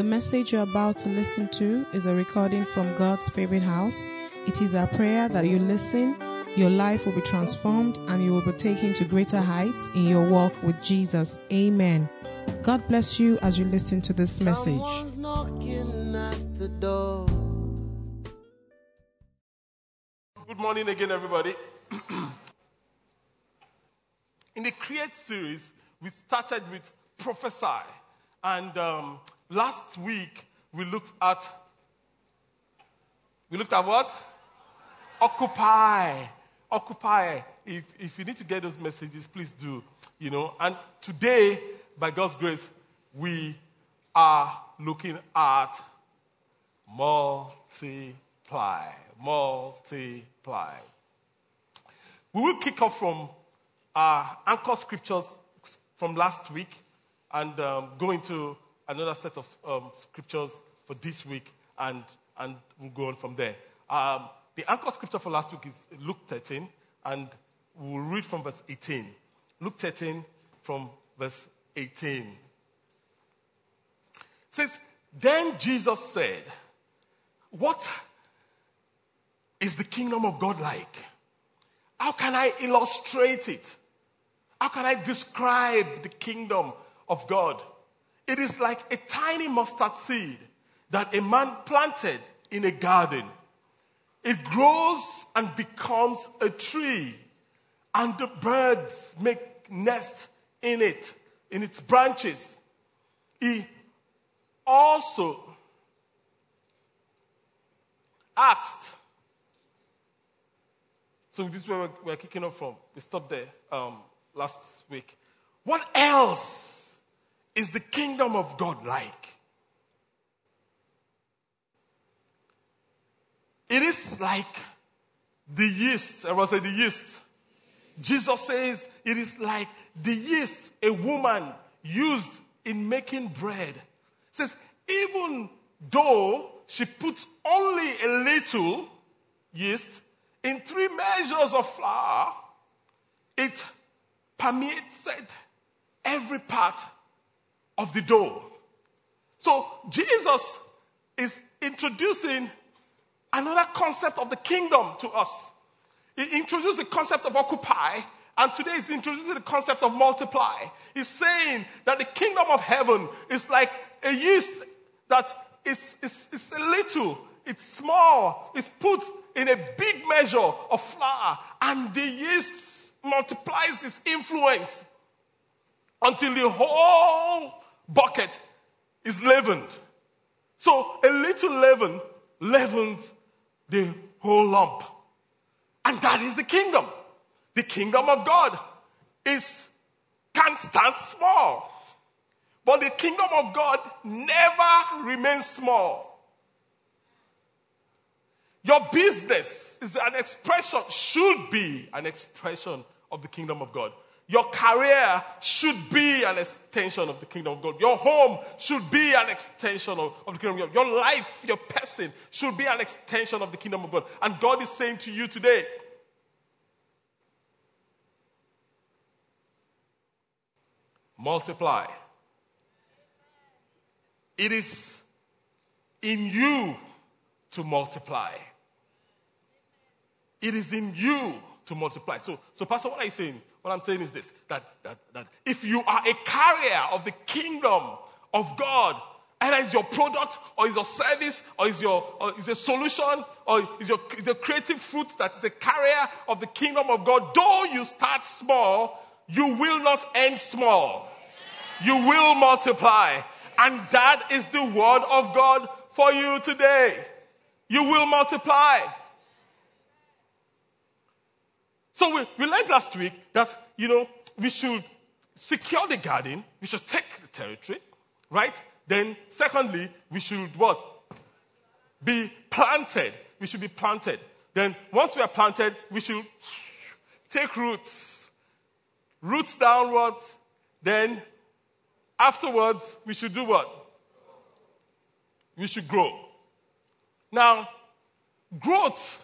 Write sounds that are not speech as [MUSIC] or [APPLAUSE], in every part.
The message you're about to listen to is a recording from God's favorite house. It is our prayer that you listen, your life will be transformed, and you will be taken to greater heights in your walk with Jesus. Amen. God bless you as you listen to this message. Someone's knocking at the door. Good morning again, everybody. [CLEARS THROAT] In the Create series, we started with Prophesy. And um, last week, we looked at. We looked at what? Occupy. Occupy. If, if you need to get those messages, please do. You know, and today, by God's grace, we are looking at multiply. Multiply. We will kick off from our anchor scriptures from last week and um, go into another set of um, scriptures for this week, and, and we'll go on from there. Um, the anchor scripture for last week is Luke 13, and we'll read from verse 18. Luke 13 from verse 18. It says, Then Jesus said, What is the kingdom of God like? How can I illustrate it? How can I describe the kingdom of God? It is like a tiny mustard seed that a man planted in a garden. It grows and becomes a tree, and the birds make nest in it, in its branches. He also asked. So this is where we're, we're kicking off from. We stopped there um, last week. What else is the kingdom of God like? It is like the yeast. I was say the yeast. Jesus says it is like the yeast a woman used in making bread. says even though she puts only a little yeast in three measures of flour, it permeated every part of the dough. So Jesus is introducing another concept of the kingdom to us. He introduced the concept of occupy, and today he's introducing the concept of multiply. He's saying that the kingdom of heaven is like a yeast that is, is, is a little, it's small, it's put in a big measure of flour, and the yeast multiplies its influence until the whole bucket is leavened. So a little leaven leavens the whole lump. And that is the kingdom. The kingdom of God is can't stand small. But the kingdom of God never remains small. Your business is an expression, should be an expression of the kingdom of God. Your career should be an extension of the kingdom of God. Your home should be an extension of, of, the kingdom of God. Your life, your person should be an extension of the kingdom of God. And God is saying to you today, multiply. It is in you to multiply. It is in you to multiply. So, so Pastor, what are you saying? What I'm saying is this that, that, that if you are a carrier of the kingdom of God, either it's your product or it's your service or it's your or it's a solution or it's your, it's your creative fruit that is a carrier of the kingdom of God, though you start small, you will not end small. You will multiply. And that is the word of God for you today. You will multiply. So we, we learned last week that, you know, we should secure the garden, we should take the territory, right? Then, secondly, we should what? Be planted. We should be planted. Then, once we are planted, we should take roots. Roots downwards. Then, afterwards, we should do what? We should grow. Now, growth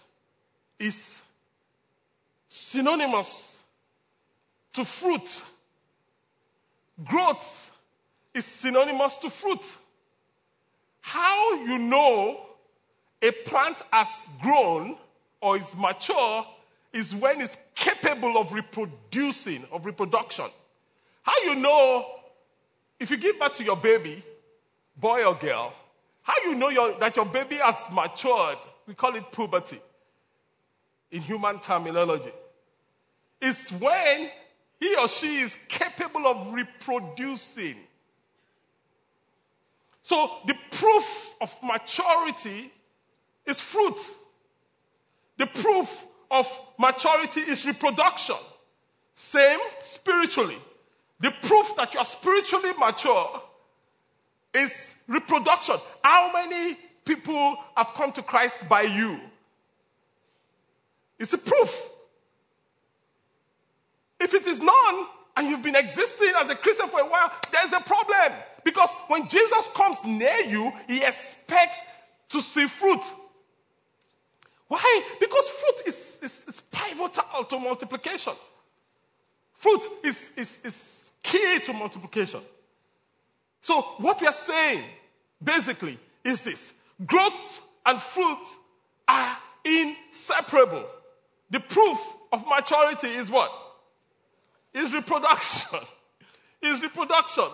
is synonymous to fruit. Growth is synonymous to fruit. how you know a plant has grown or is mature is when it's capable of reproducing, of reproduction. How you know if you give birth to your baby, boy or girl, how you know your, that your baby has matured, we call it puberty in human terminology, is when he or she is capable of reproducing. So the proof of maturity is fruit. The proof of maturity is reproduction. Same spiritually. The proof that you are spiritually mature is reproduction. How many people have come to Christ by you? It's a proof. If it is none, and you've been existing as a Christian for a while, there's a problem. Because when Jesus comes near you, he expects to see fruit. Why? Because fruit is, is, is pivotal to multiplication. Fruit is, is, is key to multiplication. So, what we are saying basically is this growth and fruit are inseparable. The proof of maturity is what? Is reproduction. is reproduction.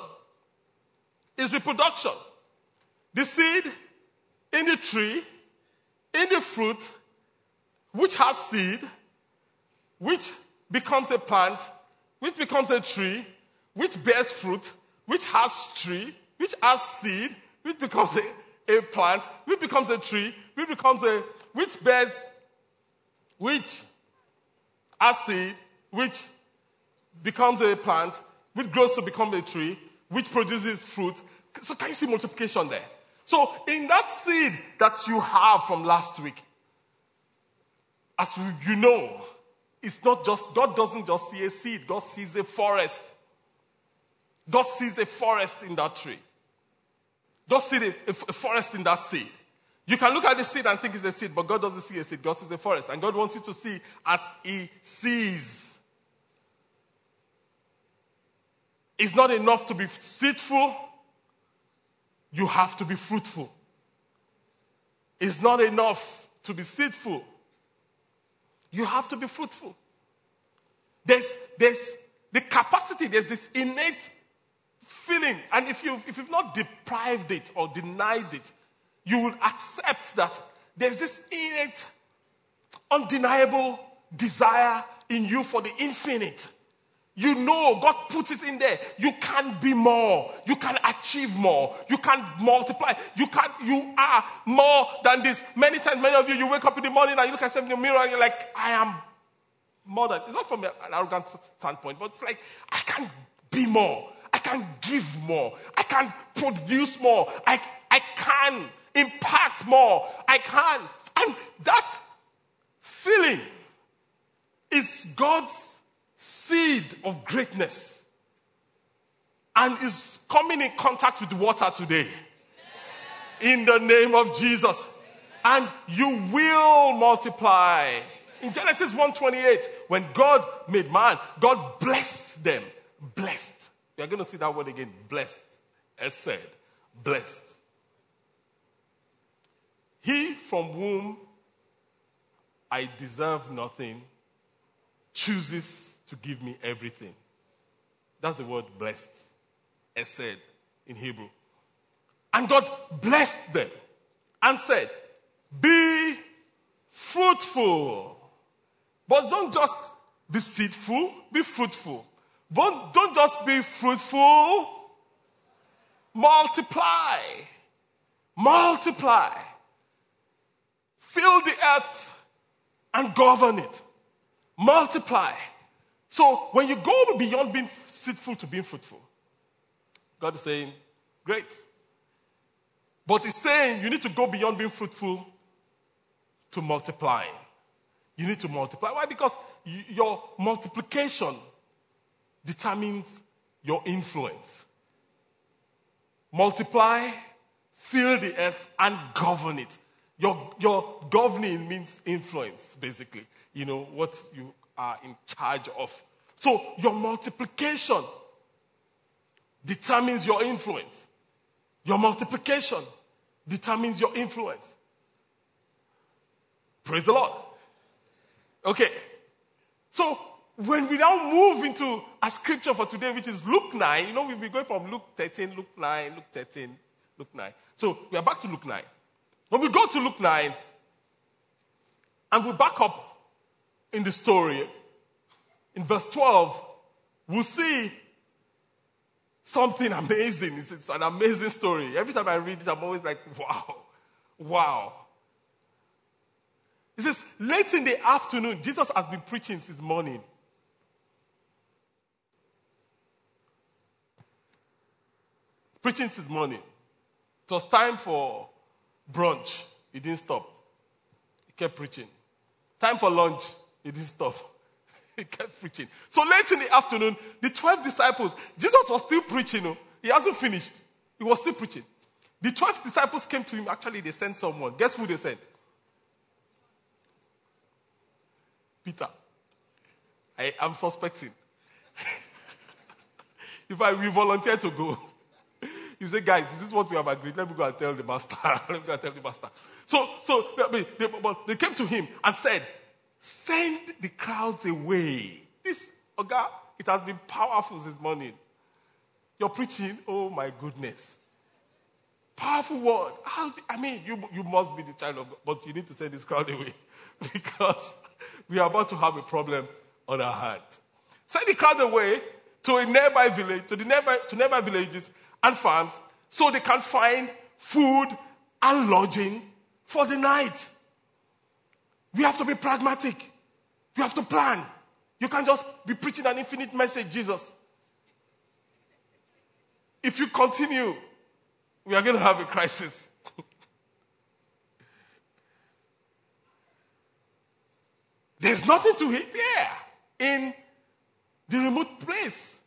Is reproduction. The seed in the tree, in the fruit, which has seed, which becomes a plant, which becomes a tree, which bears fruit, which has tree, which has seed, which becomes a, a plant, which becomes a tree, which becomes a, which bears, which has seed, which becomes a plant, which grows to become a tree, which produces fruit. So can you see multiplication there? So in that seed that you have from last week, as you know, it's not just, God doesn't just see a seed, God sees a forest. God sees a forest in that tree. God sees a, a, forest in that seed. You can look at the seed and think it's a seed, but God doesn't see a seed. God sees a forest. And God wants you to see as He sees. It's not enough to be seedful, you have to be fruitful. It's not enough to be seedful, you have to be fruitful. There's, there's the capacity, there's this innate feeling. And if, you, if you've not deprived it or denied it, you will accept that there's this innate, undeniable desire in you for the infinite. You know God put it in there. You can be more. You can achieve more. You can multiply. You can, you are more than this. Many times, many of you, you wake up in the morning and you look at yourself in the mirror and you're like, I am more than, it's not from an arrogant standpoint, but it's like, I can be more. I can give more. I can produce more. I, I can impact more. I can. And that feeling is God's seed of greatness and is coming in contact with water today. In the name of Jesus. And you will multiply. In Genesis 1:28, when God made man, God blessed them. Blessed. We are going to see that word again. Blessed. As said, blessed. He from whom I deserve nothing chooses to give me everything. That's the word blessed, said in Hebrew. And God blessed them and said, Be fruitful. But don't just be seedful, be fruitful. Don't, don't just be fruitful, multiply. Multiply. Fill the earth and govern it. Multiply. So when you go beyond being fruitful to being fruitful, God is saying, Great. But He's saying you need to go beyond being fruitful to multiplying. You need to multiply. Why? Because your multiplication determines your influence. Multiply, fill the earth, and govern it. Your, your governing means influence, basically. You know, what you are in charge of. So your multiplication determines your influence. Your multiplication determines your influence. Praise the Lord. Okay. So when we now move into a scripture for today, which is Luke 9, you know, we've been going from Luke 13, Luke 9, Luke 13, Luke 9. So we are back to Luke 9. When we go to Luke 9, and we back up in the story, in verse 12, we'll see something amazing. It's, it's an amazing story. Every time I read it, I'm always like, wow, wow. It says, late in the afternoon, Jesus has been preaching since morning. Preaching since morning. It was time for brunch. He didn't stop. He kept preaching. Time for lunch. He didn't stop. [LAUGHS] he kept preaching. So late in the afternoon, the 12 disciples, Jesus was still preaching. oh. He hasn't finished. He was still preaching. The 12 disciples came to him. Actually, they sent someone. Guess who they sent? Peter. I am suspecting. [LAUGHS] if I will volunteer to go, [LAUGHS] you say, guys, this is what we have agreed. Let me go and tell the master. Let me go and tell the master. So, so they, they came to him and said, send the crowds away. This, Oga, it has been powerful this morning. You're preaching, oh my goodness. Powerful word. I mean, you, you must be the child of God, but you need to send this crowd away [LAUGHS] because we are about to have a problem on our hands. Send the crowd away to a nearby village, to the nearby, to nearby villages and farms, so they can find food and lodging for the night. We have to be pragmatic. We have to plan. You can't just be preaching an infinite message, Jesus. If you continue, we are going to have a crisis. [LAUGHS] There's nothing to eat there in the remote place.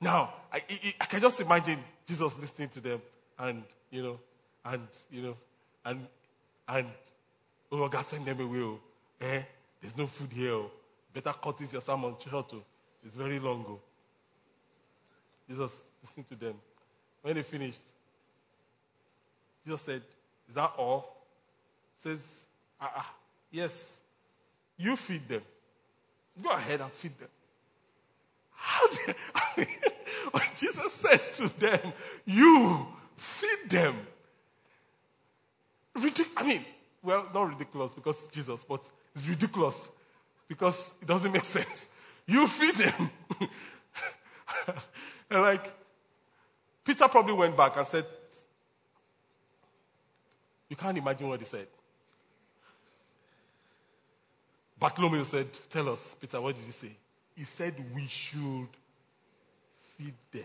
Now, I, I, I can just imagine Jesus listening to them and, you know, and, you know, and, and, oh, God, send them away. Oh. Eh? There's no food here. Oh. Better cut this your sermon short. Oh. It's very long. Oh. Jesus listening to them. When they finished, Jesus said, Is that all? Says, ah, ah, yes. You feed them. Go ahead and feed them. How did, [LAUGHS] I mean, when Jesus said to them, You feed them. I mean, well, not ridiculous because it's Jesus, but it's ridiculous because it doesn't make sense. You feed them. [LAUGHS] and like, Peter probably went back and said, You can't imagine what he said. Bartholomew said, Tell us, Peter, what did he say? He said, We should feed them.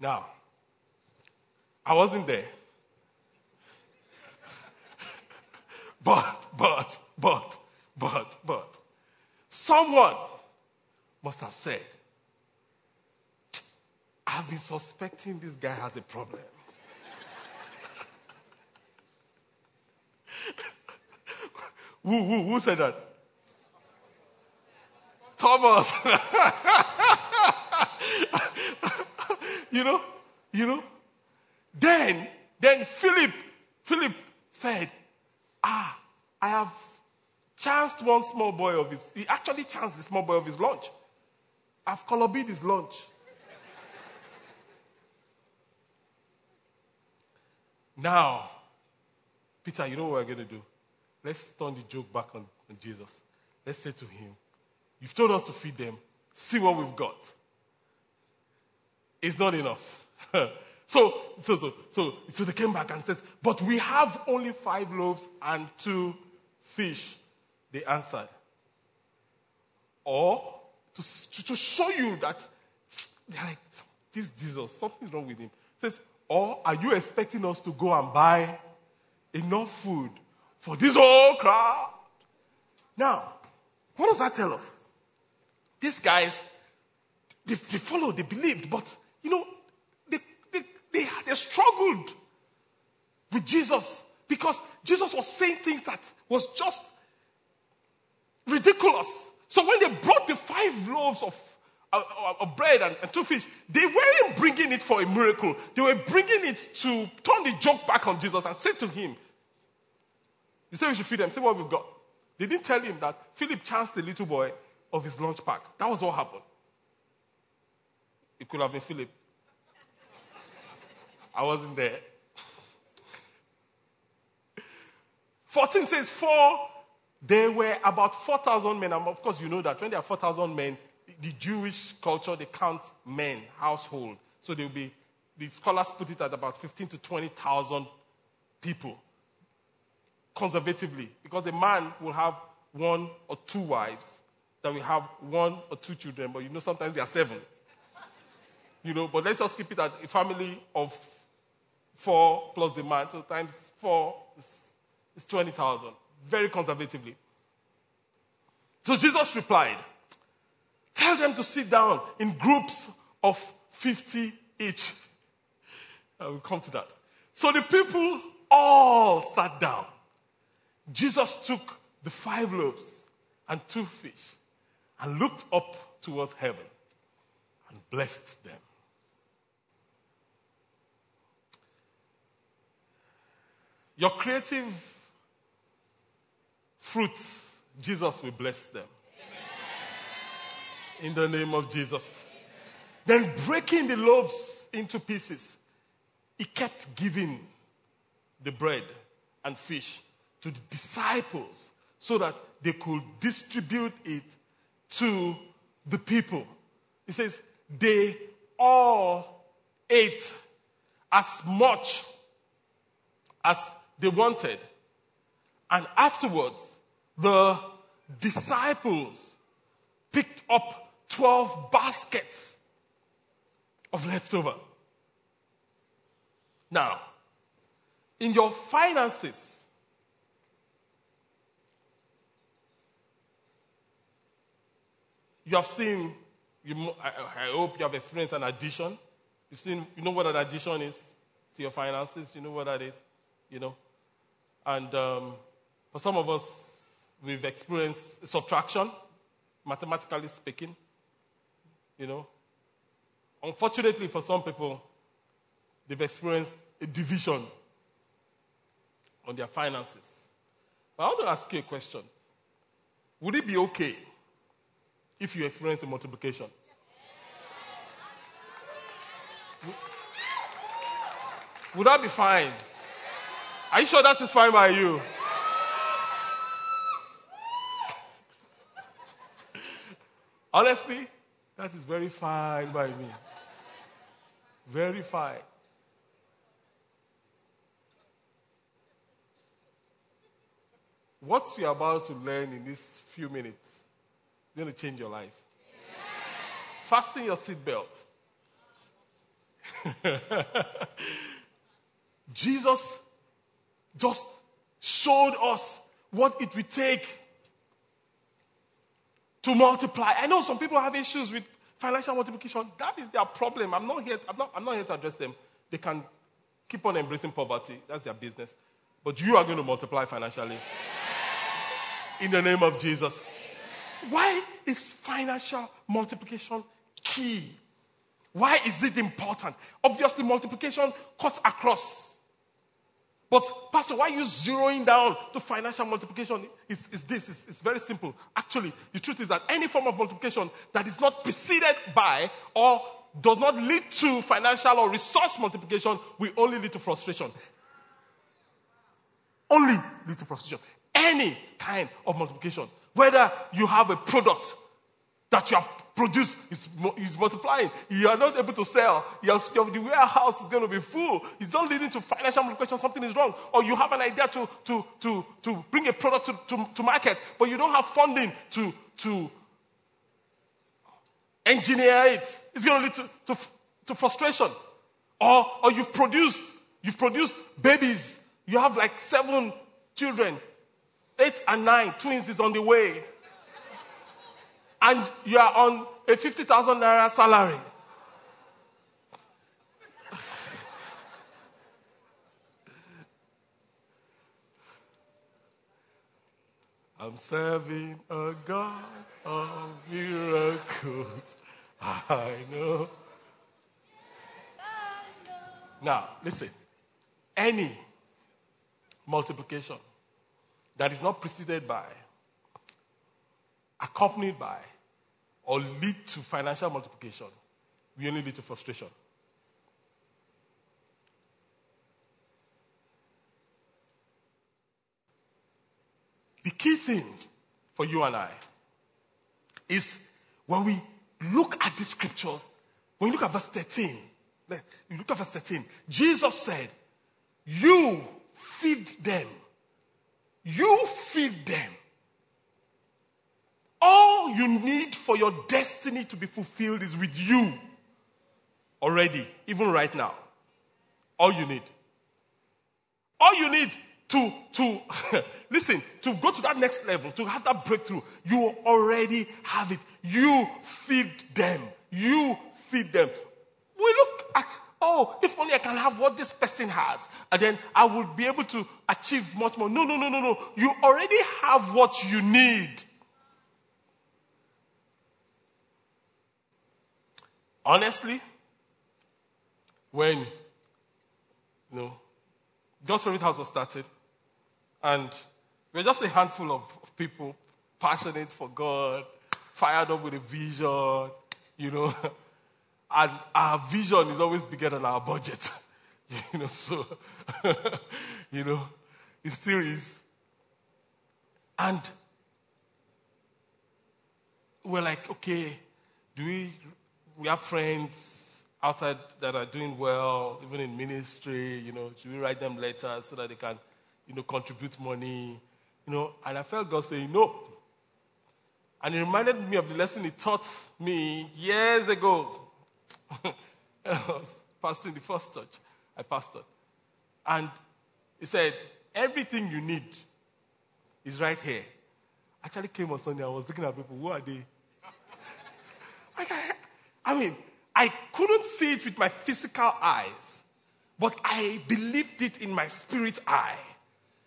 Now, I wasn't there. [LAUGHS] But, but, but, but, but, someone must have said, I've been suspecting this guy has a problem. [LAUGHS] who, who, who said that? Thomas. [LAUGHS] you know, you know. Then, then Philip, Philip said, Ah, I have chanced one small boy of his. He actually chanced the small boy of his lunch. I've colored his lunch. now, Peter, you know what we're going to do? Let's turn the joke back on, on Jesus. Let's say to him, You've told us to feed them. See what we've got. It's not enough. [LAUGHS] so, so, so, so, so they came back and says, But we have only five loaves and two fish. They answered. Or to, to, to show you that they're like, this Jesus, something's wrong with him. Says, or are you expecting us to go and buy enough food for this whole crowd? Now, what does that tell us? These guys, they, they followed, they believed, but you know, they, they, struggled with Jesus because Jesus was saying things that was just ridiculous. So when they brought the five loaves of, of, of bread and, and two fish, they weren't bringing it for a miracle. They were bringing it to turn the joke back on Jesus and say to him, You say we should feed them. Say what we've got. They didn't tell him that Philip chanced the little boy of his lunch pack. That was what happened. It could have been Philip. I wasn't there. 14 says, Four, there were about 4,000 men. And of course, you know that when there are 4,000 men, the Jewish culture, they count men, household. So there will be, the scholars put it at about 15 to 20,000 people, conservatively, because the man will have one or two wives, that will have one or two children, but you know, sometimes there are seven. You know, but let's just keep it at a family of four plus the man, so times four is, is 20,000, very conservatively. So Jesus replied, Tell them to sit down in groups of 50 each. I will come to that. So the people all sat down. Jesus took the five loaves and two fish and looked up towards heaven and blessed them. Your creative fruits, Jesus will bless them in the name of Jesus. Then breaking the loaves into pieces, he kept giving the bread and fish to the disciples so that they could distribute it to the people. He says, they all ate as much as they wanted. And afterwards, the disciples picked up 12 baskets of leftover. Now, in your finances, you have seen, you, I, I hope you have experienced an addition. You've seen, you know what an addition is to your finances, you know what that is, you know. And um, for some of us, we've experienced subtraction, mathematically speaking you know. Unfortunately, for some people, they've experienced a division on their finances. But I want to ask you a question Would it be okay if you experience a multiplication? Would that be fine? Are you sure that is fine by you? Honestly, that is very fine by me. Very fine. What you're about to learn in these few minutes is going to change your life. Fasten your seatbelt. [LAUGHS] Jesus just showed us what it would take to multiply. I know some people have issues with financial multiplication. That is their problem. I'm not here, I'm not, I'm not here to address them. They can keep on embracing poverty, that's their business. But you are going to multiply financially. In the name of Jesus. Why is financial multiplication key? Why is it important? Obviously, multiplication cuts across but, Pastor, why are you zeroing down to financial multiplication? Is, is this? It's, it's very simple. Actually, the truth is that any form of multiplication that is not preceded by or does not lead to financial or resource multiplication will only lead to frustration. Only lead to frustration. Any kind of multiplication. Whether you have a product that you have produce is, is multiplying. You are not able to sell. Your, your, the warehouse is going to be full. It's not leading to financial multiplication. Something is wrong. Or you have an idea to, to, to, to bring a product to, to, to market, but you don't have funding to, to engineer it. It's going to lead to, to, to frustration. Or, or you've produced, you've produced babies. You have like seven children. Eight and nine. Twins is on the way and you are on a 50,000 naira salary. [LAUGHS] I'm serving a God of miracles. [LAUGHS] I know. Now, listen. Any multiplication that is not preceded by, accompanied by, or lead to financial multiplication we only lead to frustration. The key thing for you and I is when we look at the scripture, when you look at verse 13, you look at verse 13, Jesus said, You feed them. You feed them. All you need for your destiny to be fulfilled is with you already, even right now. All you need. All you need to, to [LAUGHS] listen, to go to that next level, to have that breakthrough, you already have it. You feed them. You feed them. We look at, oh, if only I can have what this person has, and then I will be able to achieve much more. No, no, no, no, no. You already have what you need. Honestly, when you know, God's Favorite House was started, and we're just a handful of, of people passionate for God, fired up with a vision, you know. [LAUGHS] And our vision is always bigger than our budget. [LAUGHS] you know, so, [LAUGHS] you know, it still is. And we're like, okay, do we, we have friends outside that are doing well, even in ministry, you know, should we write them letters so that they can you know, contribute money, you know, and I felt God saying, no. And it reminded me of the lesson he taught me years ago. [LAUGHS] I was pastoring the first church I pastored. And he said, everything you need is right here. Actually came on Sunday, I was looking at people, who are they? [LAUGHS] I, I mean, I couldn't see it with my physical eyes, but I believed it in my spirit eye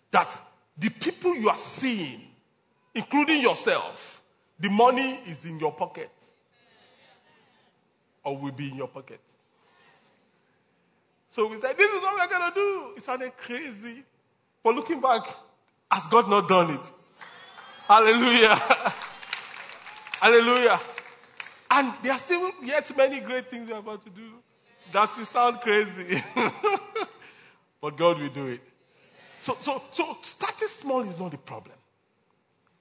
that the people you are seeing, including yourself, the money is in your pocket or will be in your pocket. So we said, This is what we're going to do. It sounded crazy. But looking back, has God not done it? Hallelujah. [LAUGHS] Hallelujah. And there are still yet many great things we're about to do that will sound crazy. [LAUGHS] but God will do it. So, so, so starting small is not the problem.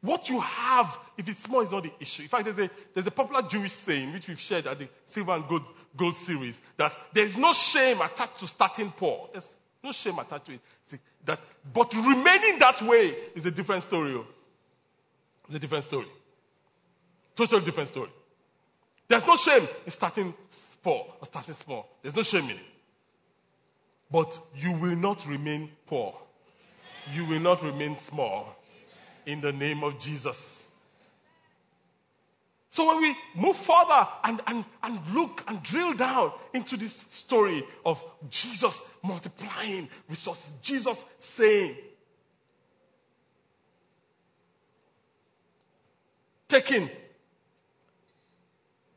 What you have, if it's small, is not the issue. In fact, there's a, there's a popular Jewish saying, which we've shared at the Silver and Gold, Gold series, that there's no shame attached to starting poor. There's no shame attached to it. See, that, but remaining that way is a different story. Oh. It's a different story. Totally different story. There's no shame in starting poor or starting small. There's no shame in it. But you will not remain poor you will not remain small in the name of Jesus. So when we move further and, and, and look and drill down into this story of Jesus multiplying resources, Jesus saying, taking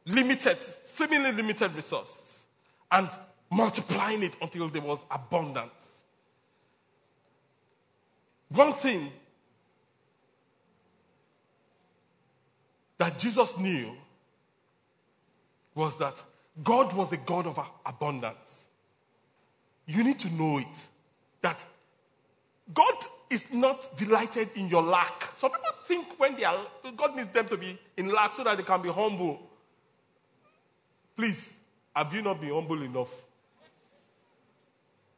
limited, seemingly limited resources and multiplying it until there was abundance. One thing that Jesus knew was that God was a God of abundance. You need to know it. That God is not delighted in your lack. Some people think when they are, God needs them to be in lack so that they can be humble. Please, have you not been humble enough?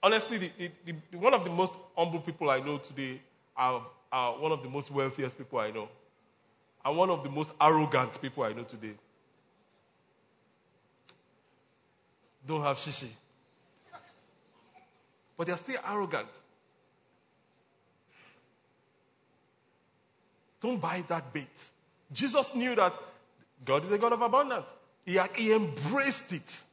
honestly, the, the, the, one of the most humble people I know today are, are one of the most wealthiest people I know. And one of the most arrogant people I know today. Don't have shishi. But they're still arrogant. Don't buy that bait. Jesus knew that God is a God of abundance. He, he embraced it.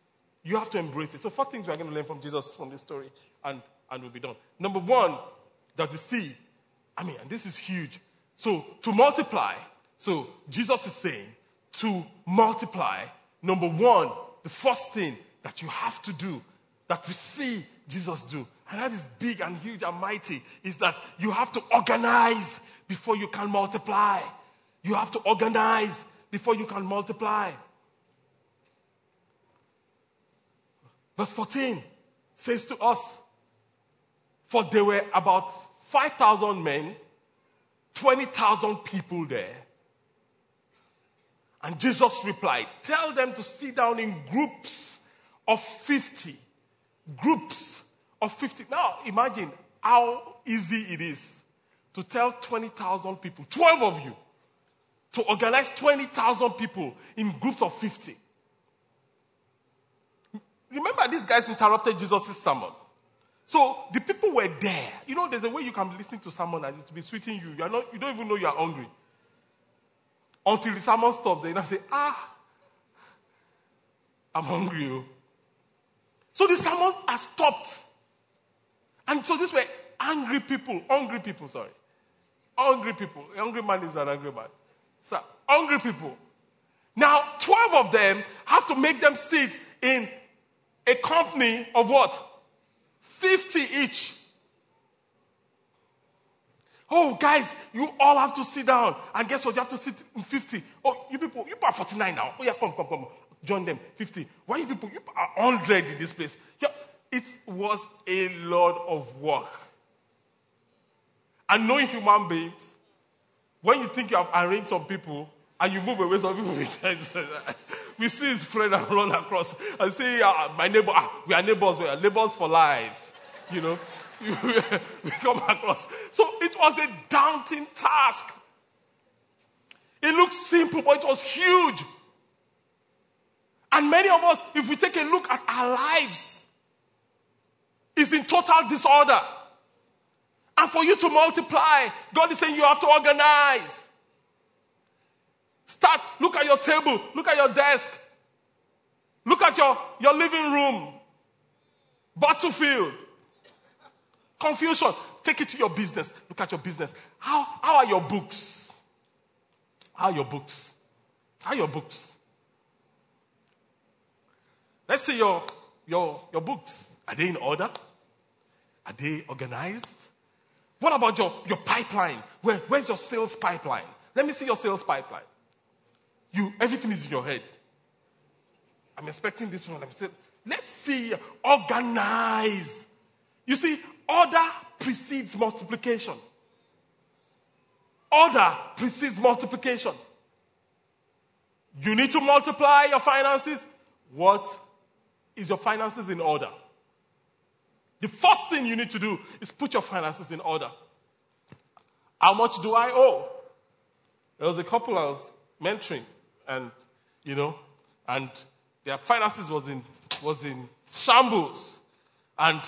You have to embrace it. So, four things we're going to learn from Jesus from this story, and, and we'll be done. Number one, that we see, I mean, and this is huge. So, to multiply, so Jesus is saying, to multiply, number one, the first thing that you have to do, that we see Jesus do, and that is big and huge and mighty, is that you have to organize before you can multiply. You have to organize before you can multiply. Verse 14 says to us, For there were about 5,000 men, 20,000 people there. And Jesus replied, Tell them to sit down in groups of 50. Groups of 50. Now imagine how easy it is to tell 20,000 people, 12 of you, to organize 20,000 people in groups of 50. Remember, these guys interrupted Jesus' sermon. So the people were there. You know, there's a way you can listen to someone and it be sweeting you. You, are not, you don't even know you are hungry. Until the sermon stops, then you say, ah, I'm hungry. Oh. So the sermon has stopped. And so these were angry people, hungry people, sorry. Hungry people. A hungry man is an angry man. So, hungry people. Now, 12 of them have to make them sit in a company of what? 50 each. Oh, guys, you all have to sit down. And guess what? You have to sit in 50. Oh, you people, you are 49 now. Oh, yeah, come, come, come. Join them. 50. Why you people? You are 100 in this place. Yeah, it was a lot of work. And knowing human beings, when you think you have arranged some people and you move away, some people we see his friend and run across and say, ah, my neighbor, ah, we are neighbors, we are neighbors for life. You know, [LAUGHS] we come across. So it was a daunting task. It looked simple, but it was huge. And many of us, if we take a look at our lives, is in total disorder. And for you to multiply, God is saying you have to organize. Start, look at your table, look at your desk, look at your, your living room, battlefield, confusion. Take it to your business. Look at your business. How, how are your books? How are your books? How are your books? Let's see your, your, your books. Are they in order? Are they organized? What about your, your pipeline? Where, where's your sales pipeline? Let me see your sales pipeline. You, everything is in your head. I'm expecting this one. I'm saying, let's see, organize. You see, order precedes multiplication. Order precedes multiplication. You need to multiply your finances. What is your finances in order? The first thing you need to do is put your finances in order. How much do I owe? There was a couple I was mentoring and you know, and their finances was in was in shambles, and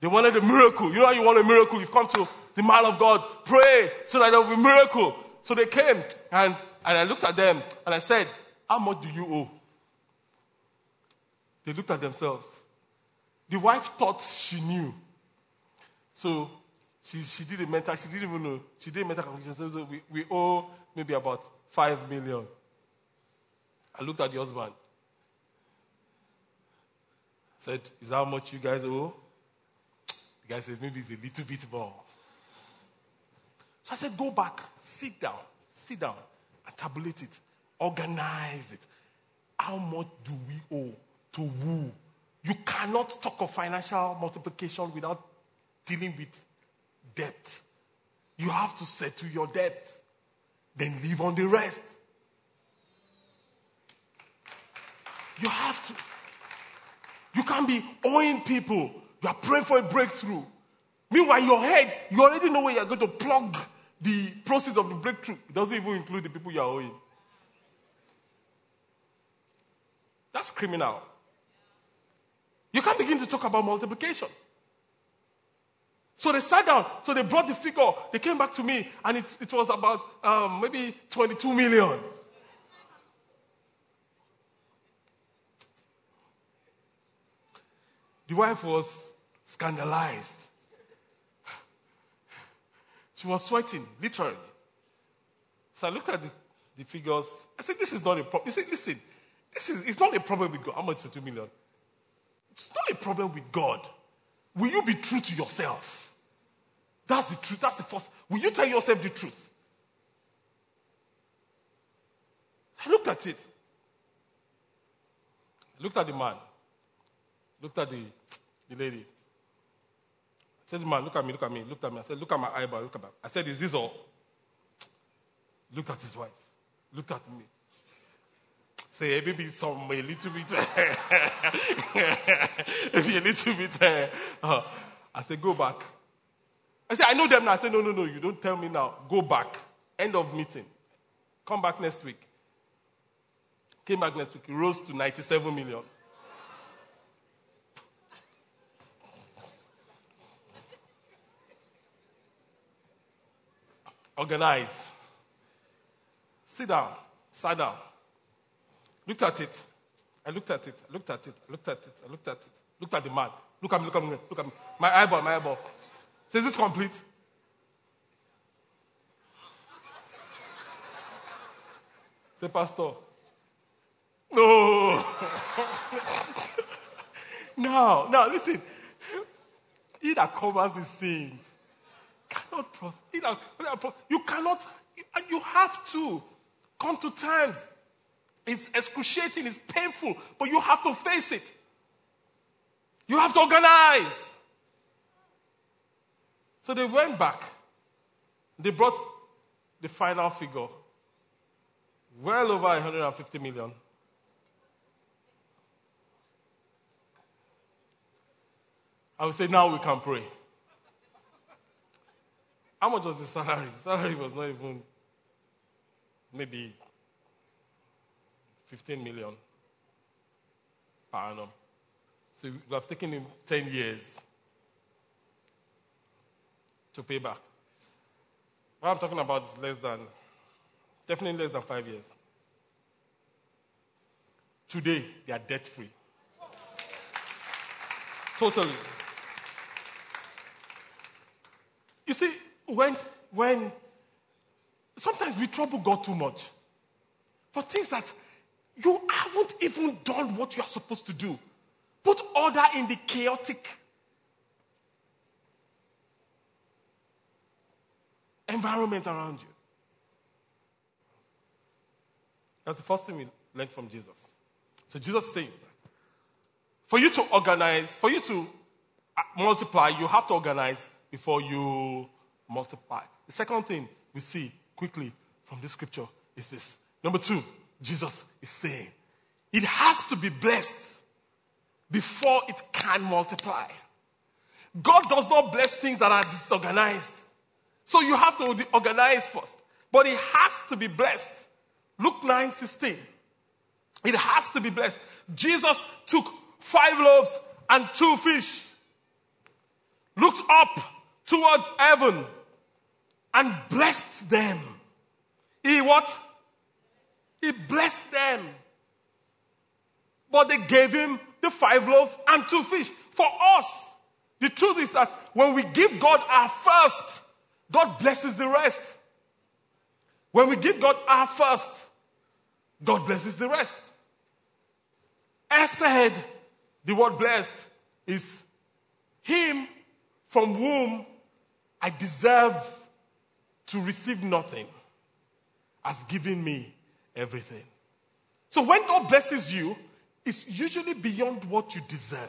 they wanted a miracle. You know how you want a miracle? You've come to the man of God, pray so that there will be a miracle. So they came, and and I looked at them and I said, "How much do you owe?" They looked at themselves. The wife thought she knew, so she, she did a mental. She didn't even know. She did a mental calculation. So we, we owe maybe about five million. I looked at the husband. Said, Is that how much you guys owe? The guy said, Maybe it's a little bit more. So I said, Go back, sit down, sit down, and tabulate it, organize it. How much do we owe to who? You cannot talk of financial multiplication without dealing with debt. You have to settle your debt, then live on the rest. You have to. You can't be owing people. You are praying for a breakthrough. Meanwhile, your head, you already know where you're going to plug the process of the breakthrough. It doesn't even include the people you are owing. That's criminal. You can't begin to talk about multiplication. So they sat down. So they brought the figure. They came back to me, and it, it was about um, maybe 22 million. The wife was scandalized. She was sweating, literally. So I looked at the, the figures. I said, This is not a problem. He said, Listen, This is, it's not a problem with God. How much for 2 million? It's not a problem with God. Will you be true to yourself? That's the truth. That's the first. Will you tell yourself the truth? I looked at it. I looked at the man. Looked at the, the lady. I said, man, look at me, look at me, looked at me. I said, look at my eyeball, look at my. I said, is this all? [TSK] Looked at his wife. Looked at me. [TSK] Say, maybe some a little bit, [LAUGHS] a little bit. [LAUGHS] Uh, I said, go back. I said, I know them now. I said, no, no, no, you don't tell me now. Go back. End of meeting. Come back next week. Came back next week. He rose to 97 million. Organize. Sit down. Sat down. Looked at it. I looked at it. I looked at it. I looked at it. I looked at it. Looked at the man. Look at me. Look at me. Look at me. My eyeball. My eyeball. Says this complete. Say, Pastor. No. [LAUGHS] no. No. Listen. He that covers his sins cannot prosper. Uh, he you cannot. And you have to come to terms. It's excruciating. It's painful. But you have to face it. You have to organize. So they went back. They brought the final figure well over 150 million. I would say, now we can pray. How much was the salary? [LAUGHS] Salary was not even maybe 15 million per annum. So would have taken him 10 years to pay back. What I'm talking about is less than, definitely less than five years. Today, they are debt free. Totally. You see, when, when sometimes we trouble God too much for things that you haven't even done what you are supposed to do. Put order in the chaotic environment around you. That's the first thing we learned from Jesus. So Jesus saying for you to organize, for you to uh, multiply, you have to organize before you multiply. The second thing we see quickly from this scripture is this. Number two, Jesus is saying it has to be blessed before it can multiply. God does not bless things that are disorganized. So you have to organize first. But it has to be blessed. Luke 9 16. It has to be blessed. Jesus took five loaves and two fish, looked up towards heaven, and blessed them. He what? He blessed them. But they gave him the five loaves and two fish. For us, the truth is that when we give God our first, God blesses the rest. When we give God our first, God blesses the rest. Said the word blessed is him from whom I deserve to receive nothing has given me everything. So when God blesses you, it's usually beyond what you deserve.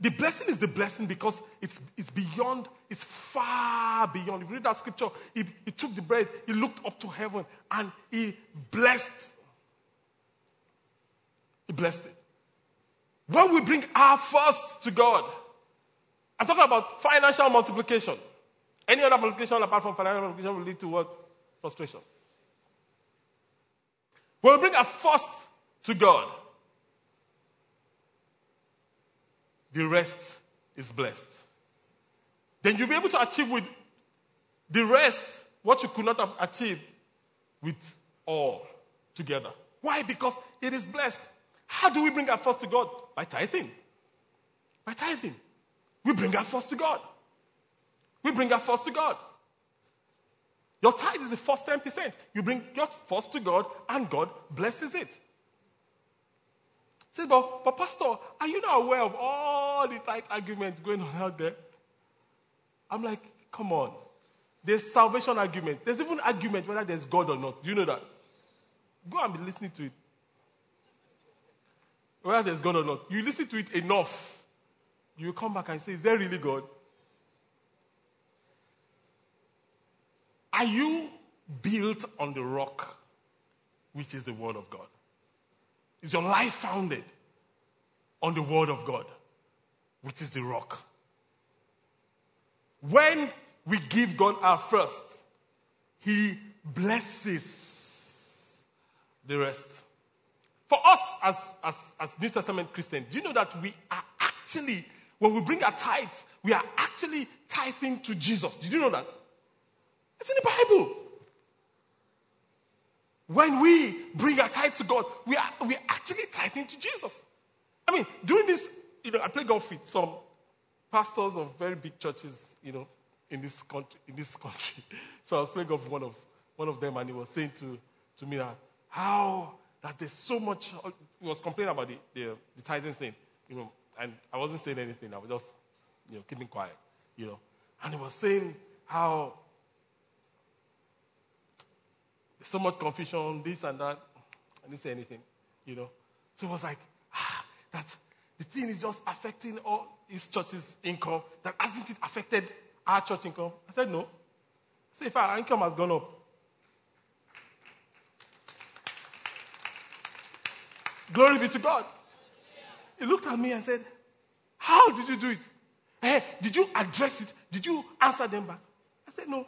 The blessing is the blessing because it's, it's beyond, it's far beyond. If you read that scripture, he, he took the bread, he looked up to heaven, and he blessed. He blessed it. When we bring our first to God, I'm talking about financial multiplication. Any other multiplication apart from financial multiplication will lead to what? Frustration. When we bring our first to God, the rest is blessed. Then you'll be able to achieve with the rest what you could not have achieved with all together. Why? Because it is blessed. How do we bring our first to God? By tithing. By tithing. We bring our first to God. We bring our first to God. Your tithe is the first 10%. You bring your first to God, and God blesses it. Say, but, but Pastor, are you not aware of all the tithe arguments going on out there? I'm like, come on. There's salvation argument. There's even argument whether there's God or not. Do you know that? Go and be listening to it. Whether there's God or not. You listen to it enough, you come back and say, Is there really God? Are you built on the rock, which is the Word of God? Is your life founded on the Word of God, which is the rock? When we give God our first, He blesses the rest. For us as, as, as New Testament Christians, do you know that we are actually, when we bring our tithes, we are actually tithing to Jesus? Did you know that? It's in the Bible. When we bring our tithes to God, we are, we actually tithing to Jesus. I mean, during this, you know, I play golf with some pastors of very big churches, you know, in this country. In this country. [LAUGHS] So I was playing golf with one of, one of them, and he was saying to, to me that how that there's so much. He was complaining about the, the, the tithing thing, you know, and I wasn't saying anything. I was just, you know, keeping quiet, you know. And he was saying how there's so much confusion, this and that. I didn't say anything, you know. So it was like, ah, that the thing is just affecting all his church's income. That hasn't it affected our church income? I said, no. I said, if our income has gone up, glory be to God. He looked at me and said, How did you do it? Hey, did you address it? Did you answer them back? I said, No.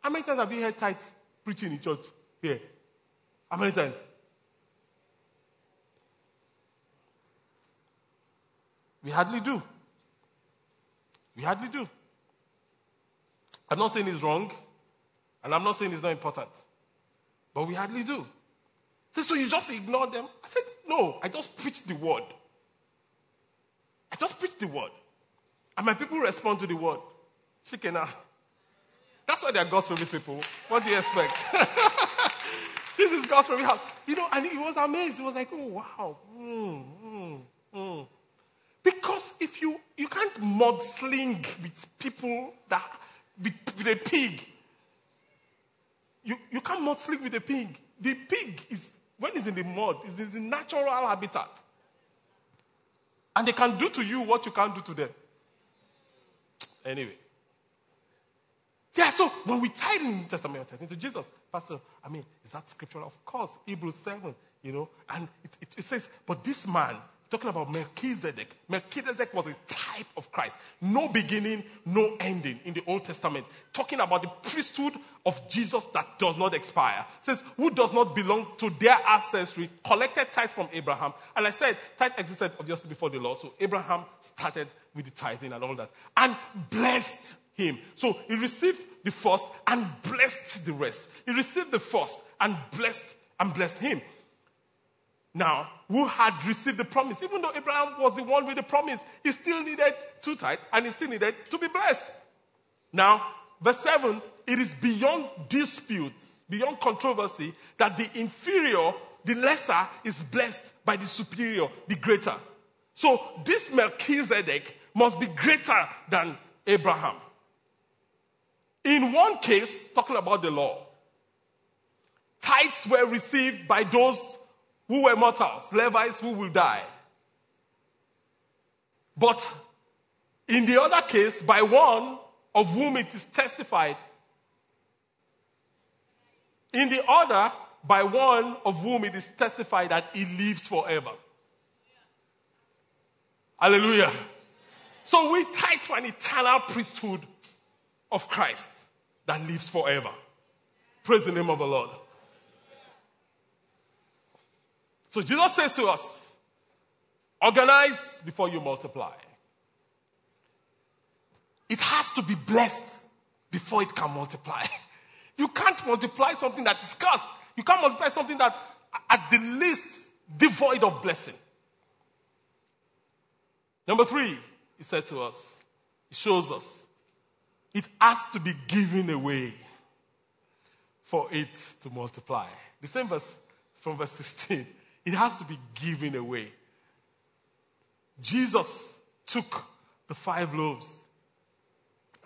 How many times have you heard tithes preaching in church here? How many times? We hardly do. We hardly do. I'm not saying it's wrong, and I'm not saying it's not important, but we hardly do. So you just ignore them? I said, No, I just preach the word. I just preach the word. And my people respond to the word. Shikena. That's why they're God's favorite people. What do you expect? [LAUGHS] this is God's favorite house. You know, and he was amazed. He was like, oh, wow. Mm, mm, mm. Because if you, you can't mudsling with people that, with, with a pig. You, you can't mudsling with a pig. The pig is, when it's in the mud, it's in the natural habitat. And they can do to you what you can't do to them. Anyway. Yeah, so when we tie in New Testament, to Jesus. Pastor, I mean, is that scriptural? Of course, Hebrews 7, you know. And it, it, it says, but this man, talking about Melchizedek, Melchizedek was a type of Christ. No beginning, no ending in the Old Testament. Talking about the priesthood of Jesus that does not expire. Says, who does not belong to their ancestry, collected tithes from Abraham. And I said, tithe existed obviously before the law. So Abraham started with the tithing and all that. And blessed him. So he received the first and blessed the rest. He received the first and blessed and blessed him. Now, who had received the promise? Even though Abraham was the one with the promise, he still needed to tithe and he still needed to be blessed. Now, verse 7, it is beyond dispute, beyond controversy, that the inferior, the lesser, is blessed by the superior, the greater. So this Melchizedek must be greater than Abraham. In one case, talking about the law, tithes were received by those who were mortals, Levites who will die. But in the other case, by one of whom it is testified, in the other, by one of whom it is testified that he lives forever. Hallelujah. So we tithe to an eternal priesthood of Christ that lives forever. Praise the name of the Lord. So Jesus says to us, organize before you multiply. It has to be blessed before it can multiply. [LAUGHS] You can't multiply something that is cursed. You can't multiply something that, at the least, devoid of blessing. Number three, he said to us, he shows us, it has to be given away. for it to multiply. The same verse from verse 16. [LAUGHS] It has to be given away. Jesus took the five loaves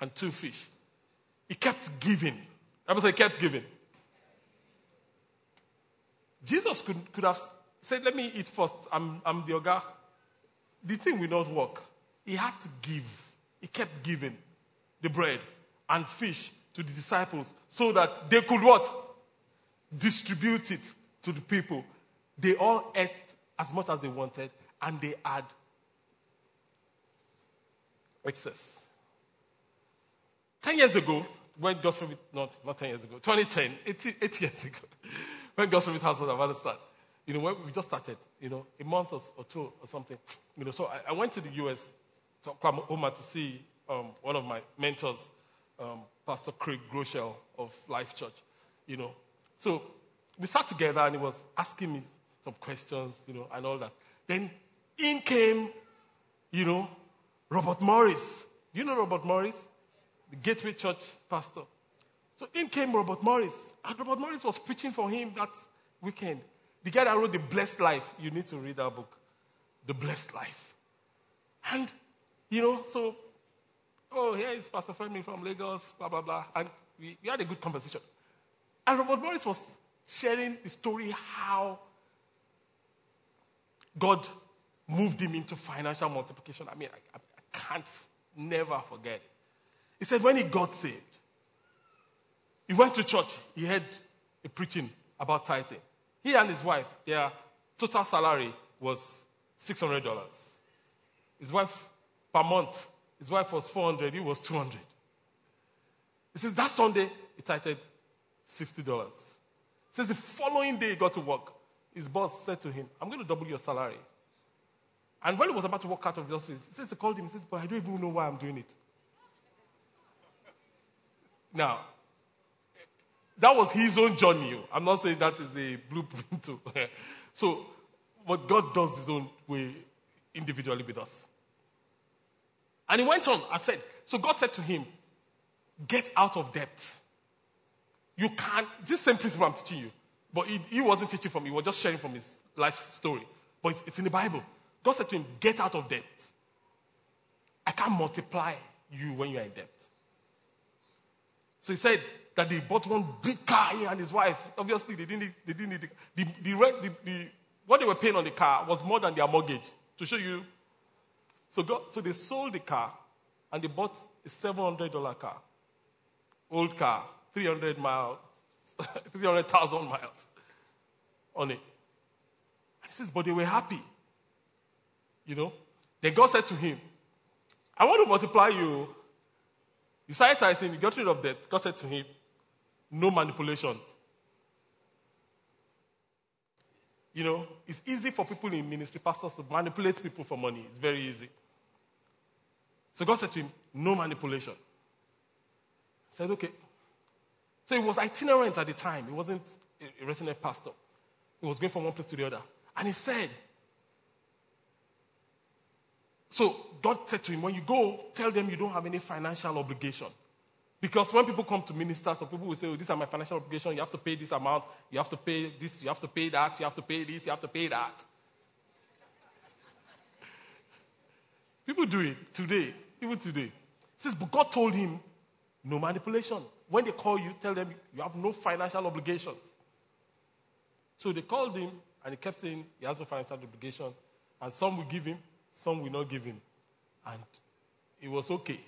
and two fish. He kept giving. I say, kept giving. Jesus could, could have said, Let me eat first. I'm, I'm the ogre. The thing will not work. He had to give. He kept giving the bread and fish to the disciples so that they could what? Distribute it to the people. They all ate as much as they wanted and they had excess. Ten years ago, when Gospel, not, not 10 years ago, 2010, eight, eight [LAUGHS] years ago, when Gospel House was about to start, you know, when we just started, you know, a month or, or two or something, you know, so I, I went to the US to Oklahoma to see um, one of my mentors, um, Pastor Craig Groeschel of Life Church, you know. So we sat together and he was asking me some questions, you know, and all that. Then in came, you know, Robert Morris. Do you know Robert Morris? The Gateway Church pastor. So in came Robert Morris. And Robert Morris was preaching for him that weekend. The guy that wrote The Blessed Life. You need to read that book. The Blessed Life. And, you know, so, oh, here is Pastor Femi from Lagos, blah, blah, blah. And we, we had a good conversation. And Robert Morris was sharing the story how God moved him into financial multiplication. I mean, I, I can't never forget. He said when he got saved, he went to church, he heard a preaching about tithing. He and his wife, their total salary was $600. His wife, per month, his wife was 400, he was 200. He says that Sunday, he tithed $60. He says the following day he got to work, his boss said to him, I'm going to double your salary. And when he was about to walk out of the office, he says he called him, he says, but I don't even know why I'm doing it. Now, that was his own journey. Oh. I'm not saying that is a blueprint. To, oh. [LAUGHS] so, but God does his own way individually with us. And he went on and said, so God said to him, get out of debt. You can't, this same principle I'm teaching you, but he, he wasn't teaching from me, he was just sharing from his life story. But it's, it's in the Bible. God said to him, get out of debt. I can't multiply you when you're in debt. So he said that they bought one big car, he and his wife. Obviously, they didn't need, they didn't need the, the, the, rent, the, the, what they were paying on the car was more than their mortgage. To show you. So, God, so they sold the car and they bought a $700 car. Old car, 300 miles, [LAUGHS] 300,000 miles on it. And he says, but they were happy. You know? Then God said to him, I want to multiply you you started tithing, you got rid of debt. God said to him, No manipulations. You know, it's easy for people in ministry, pastors, to manipulate people for money. It's very easy. So God said to him, No manipulation. I said, Okay. So he was itinerant at the time. He wasn't a resident pastor. He was going from one place to the other. And he said, so God said to him, when you go, tell them you don't have any financial obligation. Because when people come to minister, some people will say, oh, these are my financial obligations. You have to pay this amount. You have to pay this. You have to pay that. You have to pay this. You have to pay that. people do it today, even today. He says, but God told him, no manipulation. When they call you, tell them you have no financial obligations. So they called him, and he kept saying he has no financial obligation. And some will give him, some will not give him. And it was okay.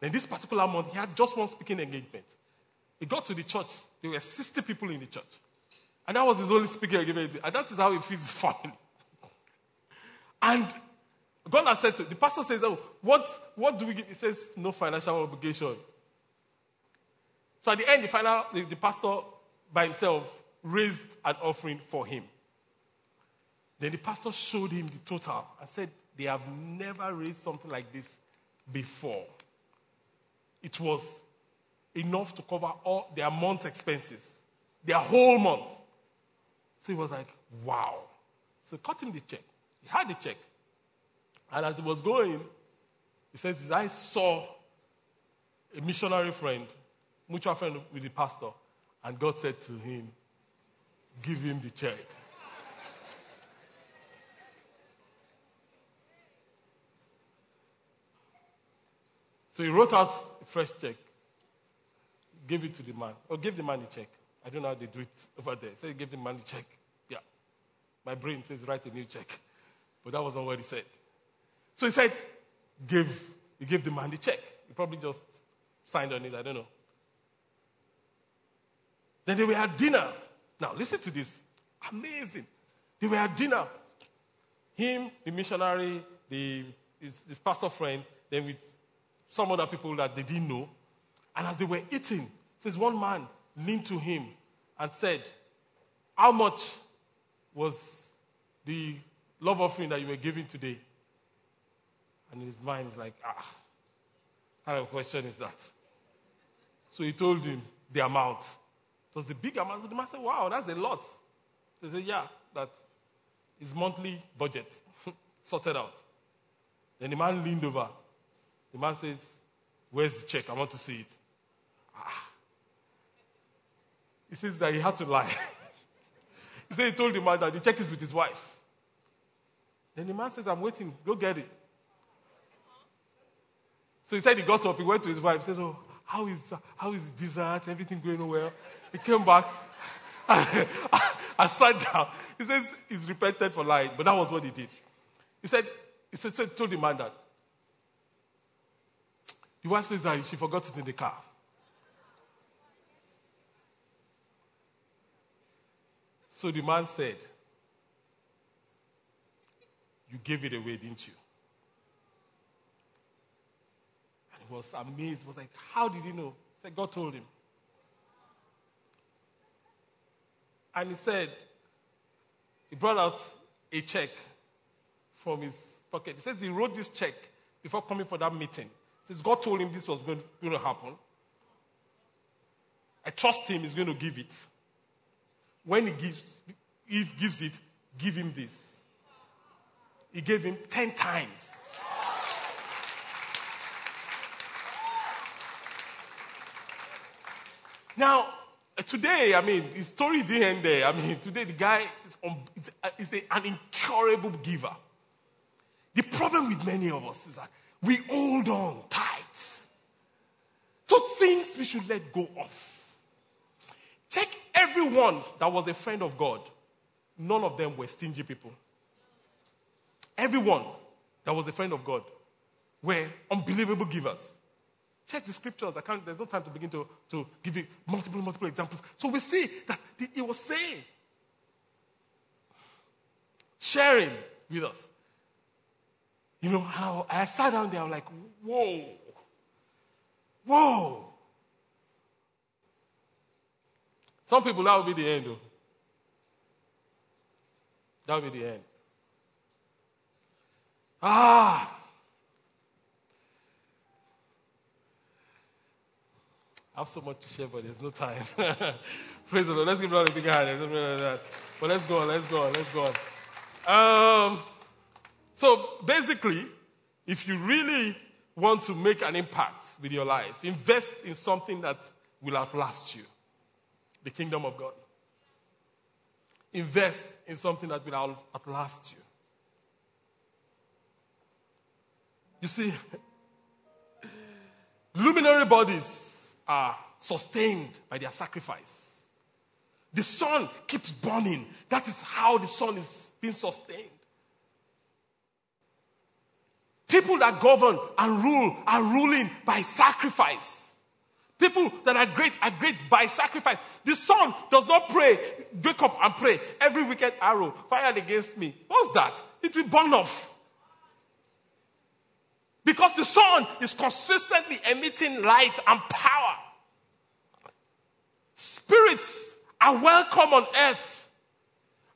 Then this particular month, he had just one speaking engagement. He got to the church. There were 60 people in the church. And that was his only speaking engagement. And that is how he feels his [LAUGHS] family. And God has said to the pastor says, Oh, what, what do we? He says, No financial obligation. So at the end, the final the, the pastor by himself raised an offering for him. Then the pastor showed him the total and said, They have never raised something like this before. It was enough to cover all their month expenses, their whole month. So he was like, Wow. So he cut him the check. He had the check. And as he was going, he says, I saw a missionary friend, mutual friend with the pastor, And God said to him, Give him the check. so he wrote out fresh check, Give it to the man, or give the man the check. I don't know how they do it [LAUGHS] over there. So he gave the man the check. Yeah. My brain says, write a new check. But that wasn't what he said. So he said, give, he gave the man the check. He probably just signed on it, I don't know. Then they were at dinner. Now, listen to this. Amazing. They were at dinner. Him, the missionary, the, his, his pastor friend, then with some other people that they didn't know. And as they were eating, says one man leaned to him and said, How much was the love offering that you were giving today? And his mind is like, ah, kind of question is that? So he told him the amount. It was the big amount. So the man said, Wow, that's a lot. They said, Yeah, that is monthly budget [LAUGHS] sorted out. Then the man leaned over. The man says, Where's the check? I want to see it. Ah. He says that he had to lie. [LAUGHS] he said he told the man that the check is with his wife. Then the man says, I'm waiting. Go get it. So he said he got up, he went to his wife, says, Oh, how is, how is the dessert? Everything going well? He came back. [LAUGHS] I, I, I sat down. He says he's repented for lying, but that was what he did. He said, he said, so told the man that. The wife says that she forgot it in the car. So the man said, You gave it away, didn't you? And he was amazed. He was like, How did he know? He said, God told him. And he said, He brought out a check from his pocket. He says he wrote this check before coming for that meeting. Says God told him this was going, going to happen. I trust him, he's going to give it. When he gives, he gives it, give him this. He gave him 10 times. Now, uh, today, I mean, his story didn't end there. I mean, today the guy is, un, uh, is a, an incurable giver. The problem with many of us is that we hold on tight to things we should let go of. Check everyone that was a friend of God. None of them were stingy people. Everyone that was a friend of God were unbelievable givers. Check the scriptures. I can't, there's no time to begin to, to give you multiple, multiple examples. So we see that he was saying, sharing with us. You know, how I sat down there, I'm like, whoa, whoa. Some people, that will be the end, though. That will be the end. Ah. I have so much to share, but there's no time. [LAUGHS] Praise the Lord. Let's give God a big hand. But let's go on, let's go on, let's go on. Um, so basically, if you really want to make an impact with your life, invest in something that will outlast you the kingdom of God. Invest in something that will outlast you. You see, [LAUGHS] luminary bodies are sustained by their sacrifice. The sun keeps burning. That is how the sun is being sustained. People that govern and rule are ruling by sacrifice. People that are great are great by sacrifice. The sun does not pray, wake up and pray. Every wicked arrow fired against me. What's that? It will burn off. Because the sun is consistently emitting light and power. Spirits are welcome on earth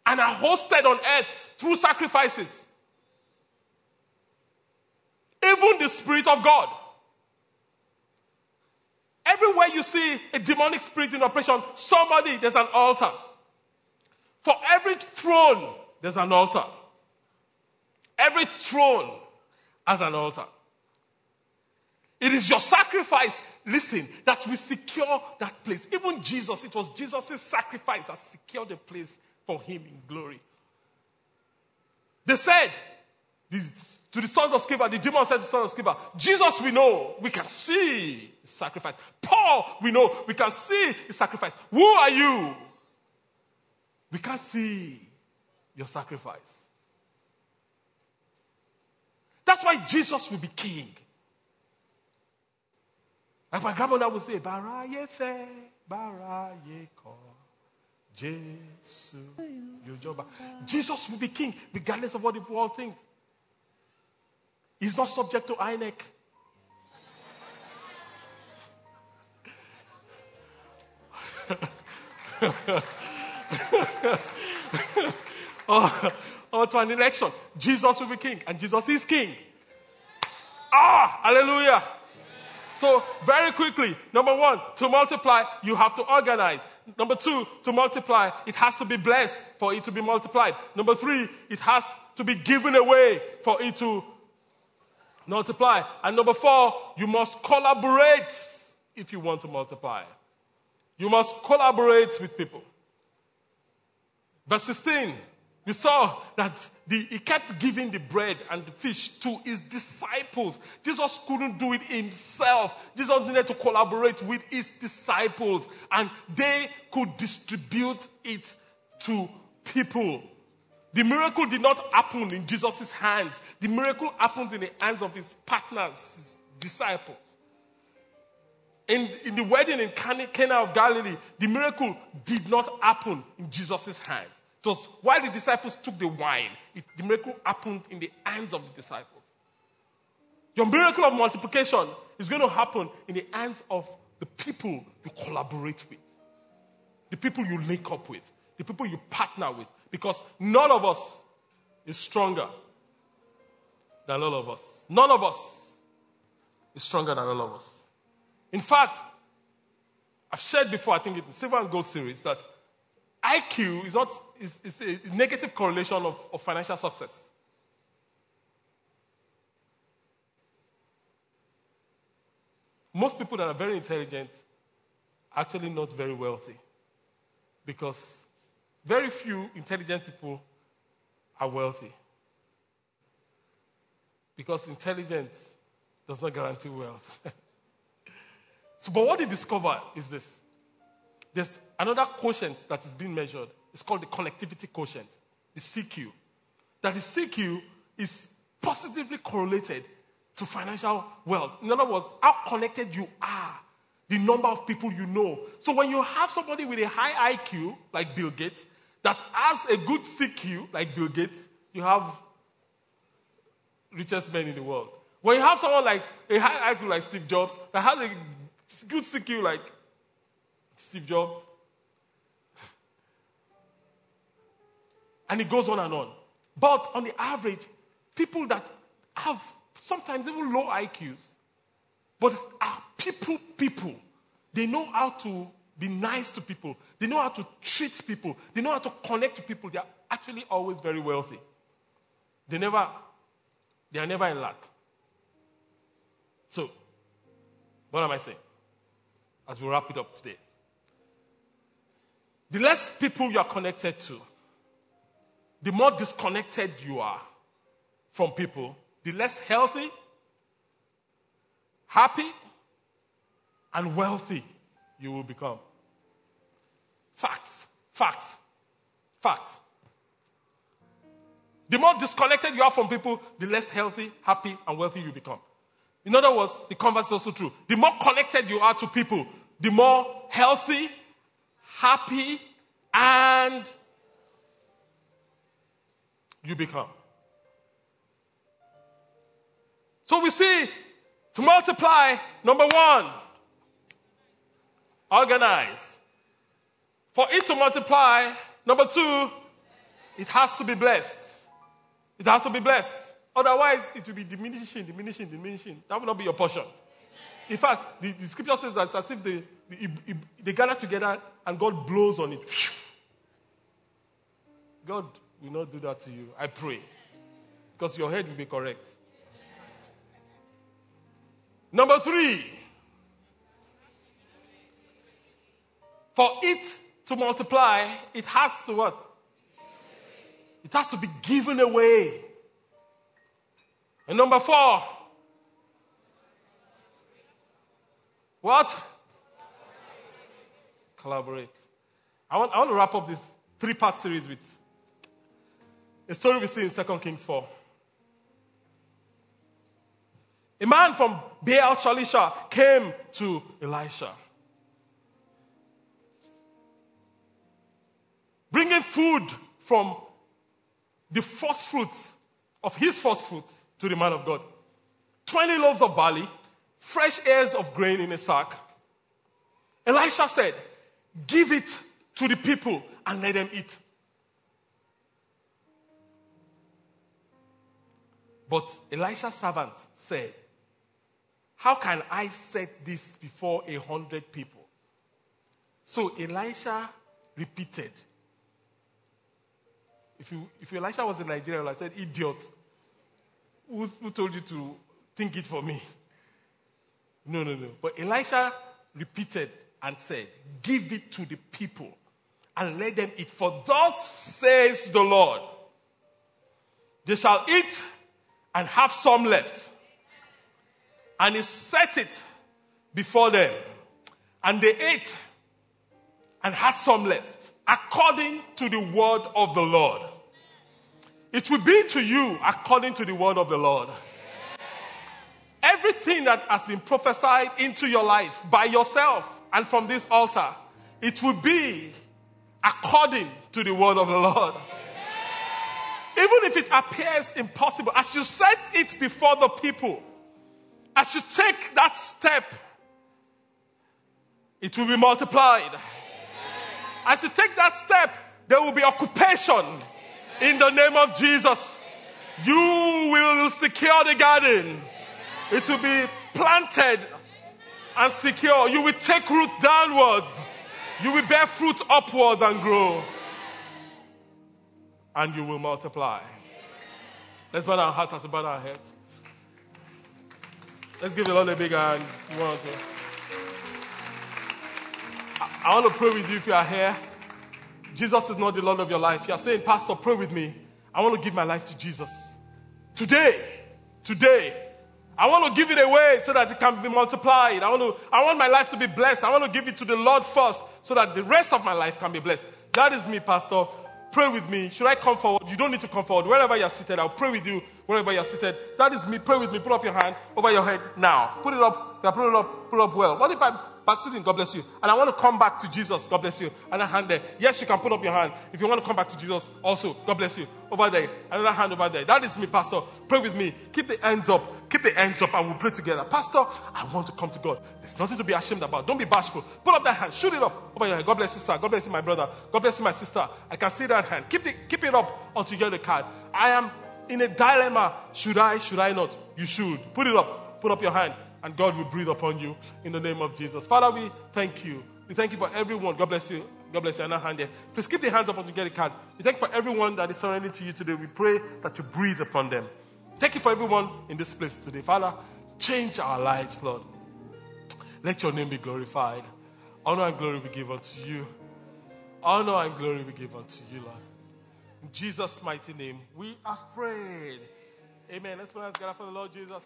and are hosted on earth through sacrifices. Even the Spirit of God. Everywhere you see a demonic spirit in operation, somebody, there's an altar. For every throne, there's an altar. Every throne has an altar. It is your sacrifice listen, that will secure that place. Even Jesus, it was Jesus' sacrifice that secured the place for him in glory. They said to the sons of Sceva, the demon said to the sons of Sceva, Jesus we know, we can see his sacrifice. Paul we know, we can see his sacrifice. Who are you? We can't see your sacrifice. That's why Jesus will be king. Like my grandmother would say, Baraye fe, Baraye ko, Jesus. Jesus will be king, regardless of what the world thinks. He's not subject to INEC. or, [LAUGHS] or to an election. Jesus will be king, and Jesus is king. Ah, hallelujah. So, very quickly, number one, to multiply, you have to organize. Number two, to multiply, it has to be blessed for it to be multiplied. Number three, it has to be given away for it to multiply. And number four, you must collaborate if you want to multiply. You must collaborate with people. Verse 16, we saw that the, he kept giving the bread and the fish to his disciples. Jesus couldn't do it himself. Jesus needed to collaborate with his disciples, and they could distribute it to people. The miracle did not happen in Jesus' hands. The miracle happened in the hands of his partners, his disciples. In, in the wedding in Cana of Galilee, the miracle did not happen in Jesus' hand. It was while the disciples took the wine, it, the miracle happened in the hands of the disciples. Your miracle of multiplication is going to happen in the hands of the people you collaborate with, the people you link up with, the people you partner with, because none of us is stronger than all of us. None of us is stronger than all of us. In fact, I've shared before, I think in Silver and Gold series, that IQ is not is, is a negative correlation of, of financial success. Most people that are very intelligent are actually not very wealthy because very few intelligent people are wealthy. Because intelligence does not guarantee wealth. [LAUGHS] so, but what they discover is this there's another quotient that is being measured. It's called the connectivity quotient, the CQ. That the CQ is positively correlated to financial wealth. In other words, how connected you are, the number of people you know. So when you have somebody with a high IQ, like Bill Gates, that has a good CQ, like Bill Gates, you have richest men in the world. When you have someone like a high IQ like Steve Jobs, that has a good CQ like Steve Jobs. And it goes on and on. But on the average, people that have sometimes even low IQs, but are people, people, they know how to be nice to people, they know how to treat people, they know how to connect to people. They are actually always very wealthy. They never, they are never in lack. So, what am I saying? As we wrap it up today. The less people you are connected to, the more disconnected you are from people, the less healthy, happy, and wealthy you will become. Facts. Facts. Facts. The more disconnected you are from people, the less healthy, happy, and wealthy you become. In other words, the converse is also true. The more connected you are to people, the more healthy, happy, and you become. So we see to multiply, number one, organize. For it to multiply, number two, it has to be blessed. It has to be blessed. Otherwise, it will be diminishing, diminishing, diminishing. That will not be your portion. In fact, the, the scripture says that it's as if they, they, they gather together and God blows on it. [LAUGHS] God will not do that to you. I pray. Because your head will be correct. Number three, For it to multiply, it has to what? It has to be given away. And number four, what? Collaborate. I want, I want to wrap up this three part series with a story we see in 2 Kings 4. A man from Baal Shalisha came to Elisha. Bringing food from the first fruits of his first fruits to the man of God 20 loaves of barley, fresh ears of grain in a sack. Elisha said, Give it to the people and let them eat. But Elisha's servant said, How can I set this before a hundred people? So Elisha repeated. If, you, if Elisha was in Nigeria, I said, Idiot. Who, who told you to think it for me? No, no, no. But Elisha repeated and said, Give it to the people and let them eat. For thus says the Lord, they shall eat and have some left. And he set it before them. And they ate and had some left, according to the word of the Lord. It will be to you according to the word of the Lord. Everything that has been prophesied into your life by yourself and from this altar, it will be according to the word of the Lord. Even if it appears impossible, as you set it before the people, as you take that step, it will be multiplied. As you take that step, there will be occupation in the name of Jesus. You will secure the garden. It will be planted and secure. You will take root downwards. You will bear fruit upwards and grow. And you will multiply. Let's bow our hearts as we bow our heads. Let's give the Lord a big hand. I, want to pray with you if you are here. Jesus is not the Lord of your life. You are saying, Pastor, pray with me. I want to give my life to Jesus. Today, today, I want to give it away so that it can be multiplied. I want, to, I want my life to be blessed. I want to give it to the Lord first so that the rest of my life can be blessed. That is me, Pastor. Pray with me. Should I come forward? You don't need to come forward. Wherever you're seated, I'll pray with you. Wherever you're seated. That is me. Pray with me. Put up your hand over your head now. Put it up. Put it up. Put it up well. What if I'm backsliding? God bless you. And I want to come back to Jesus. God bless you. And a hand there. Yes, you can put up your hand. If you want to come back to Jesus, also, God bless you. Over there. Another hand over there. That is me, Pastor. Pray with me. Keep the hands up. Keep the hands up and we'll pray together. Pastor, I want to come to God. There's nothing to be ashamed about. Don't be bashful. Put up that hand. Shoot it up over your head. God bless you, sir. God bless you, my brother. God bless you, my sister. I can see that hand. Keep it, keep it up until you get the card. I am in a dilemma. Should I? Should I not? You should. Put it up. Put up your hand and God will breathe upon you in the name of Jesus. Father, we thank you. We thank you for everyone. God bless you. God bless you. Another hand there. Please keep the hands up until you get a card. We thank you for everyone that is surrendering to you today. We pray that you breathe upon them. Thank you for everyone in this place today. Father, change our lives, Lord. Let your name be glorified. Honor and glory be given unto you. Honor and glory be given unto you, Lord. In Jesus' mighty name, we are prayed. Amen. Let's pray together for the Lord Jesus.